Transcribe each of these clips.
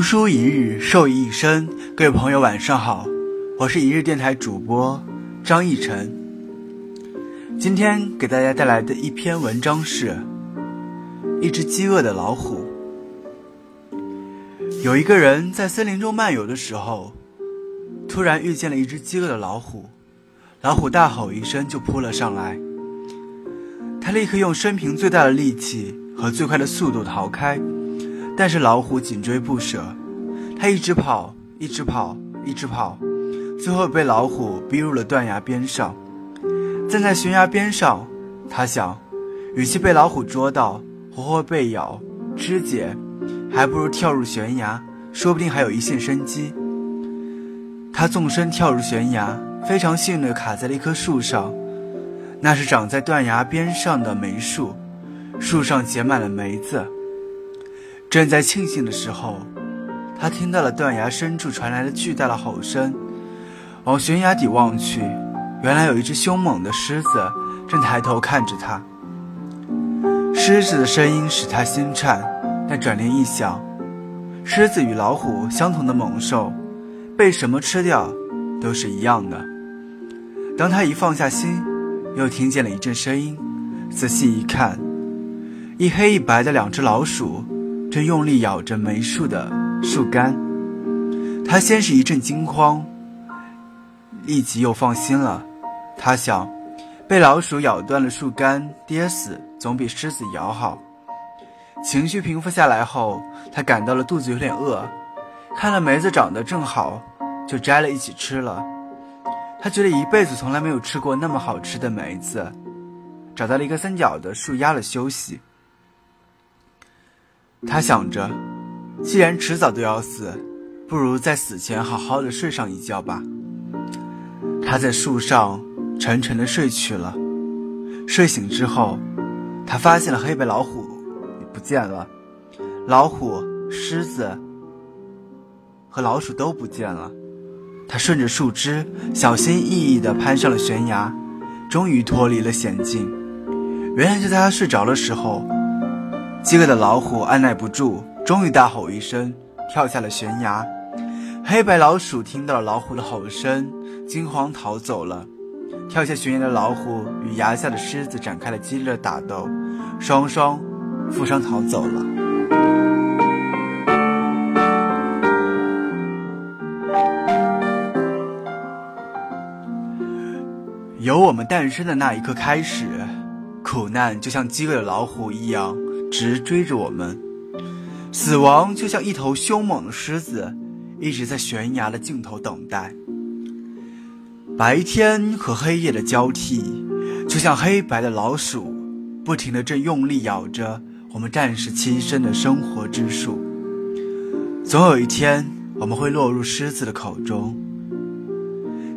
读书一日，受益一生。各位朋友，晚上好，我是一日电台主播张逸晨。今天给大家带来的一篇文章是：一只饥饿的老虎。有一个人在森林中漫游的时候，突然遇见了一只饥饿的老虎。老虎大吼一声，就扑了上来。他立刻用生平最大的力气和最快的速度逃开。但是老虎紧追不舍，它一直跑，一直跑，一直跑，最后被老虎逼入了断崖边上。站在悬崖边上，他想，与其被老虎捉到，活活被咬肢解，还不如跳入悬崖，说不定还有一线生机。他纵身跳入悬崖，非常幸运地卡在了一棵树上，那是长在断崖边上的梅树，树上结满了梅子。正在庆幸的时候，他听到了断崖深处传来的巨大的吼声。往悬崖底望去，原来有一只凶猛的狮子正抬头看着他。狮子的声音使他心颤，但转念一想，狮子与老虎相同的猛兽，被什么吃掉都是一样的。当他一放下心，又听见了一阵声音，仔细一看，一黑一白的两只老鼠。正用力咬着梅树的树干，他先是一阵惊慌，立即又放心了。他想，被老鼠咬断了树干，跌死总比狮子咬好。情绪平复下来后，他感到了肚子有点饿，看了梅子长得正好，就摘了一起吃了。他觉得一辈子从来没有吃过那么好吃的梅子，找到了一个三角的树压了休息。他想着，既然迟早都要死，不如在死前好好的睡上一觉吧。他在树上沉沉的睡去了。睡醒之后，他发现了黑白老虎不见了，老虎、狮子和老鼠都不见了。他顺着树枝小心翼翼地攀上了悬崖，终于脱离了险境。原来就在他睡着的时候。饥饿的老虎按耐不住，终于大吼一声，跳下了悬崖。黑白老鼠听到了老虎的吼声，惊慌逃走了。跳下悬崖的老虎与崖下的狮子展开了激烈的打斗，双双负伤逃走了。由我们诞生的那一刻开始，苦难就像饥饿的老虎一样。直追着我们，死亡就像一头凶猛的狮子，一直在悬崖的尽头等待。白天和黑夜的交替，就像黑白的老鼠，不停的正用力咬着我们暂时栖身的生活之树。总有一天，我们会落入狮子的口中。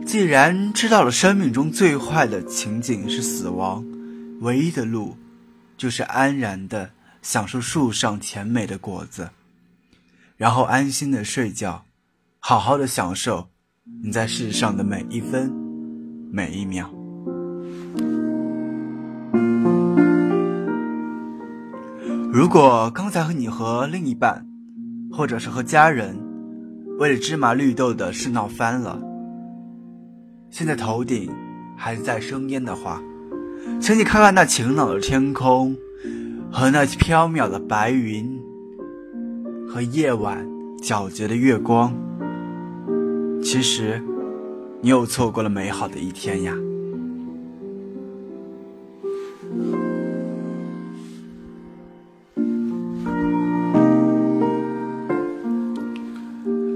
既然知道了生命中最坏的情景是死亡，唯一的路，就是安然的。享受树上甜美的果子，然后安心的睡觉，好好的享受你在世上的每一分每一秒。如果刚才和你和另一半，或者是和家人，为了芝麻绿豆的事闹翻了，现在头顶还在生烟的话，请你看看那晴朗的天空。和那飘渺的白云，和夜晚皎洁的月光，其实你又错过了美好的一天呀。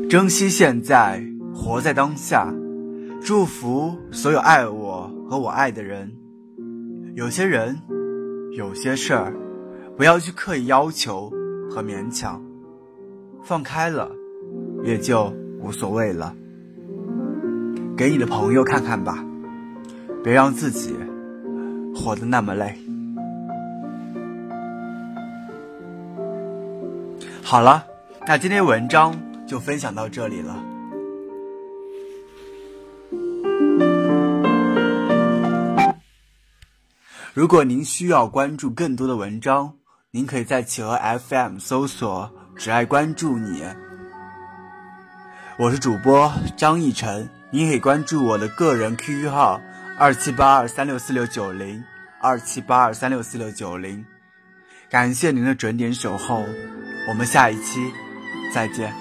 珍惜现在，活在当下，祝福所有爱我和我爱的人。有些人，有些事儿。不要去刻意要求和勉强，放开了，也就无所谓了。给你的朋友看看吧，别让自己活得那么累。好了，那今天文章就分享到这里了。如果您需要关注更多的文章，您可以在企鹅 FM 搜索“只爱关注你”，我是主播张逸晨，您可以关注我的个人 QQ 号二七八二三六四六九零二七八二三六四六九零，感谢您的准点守候，我们下一期再见。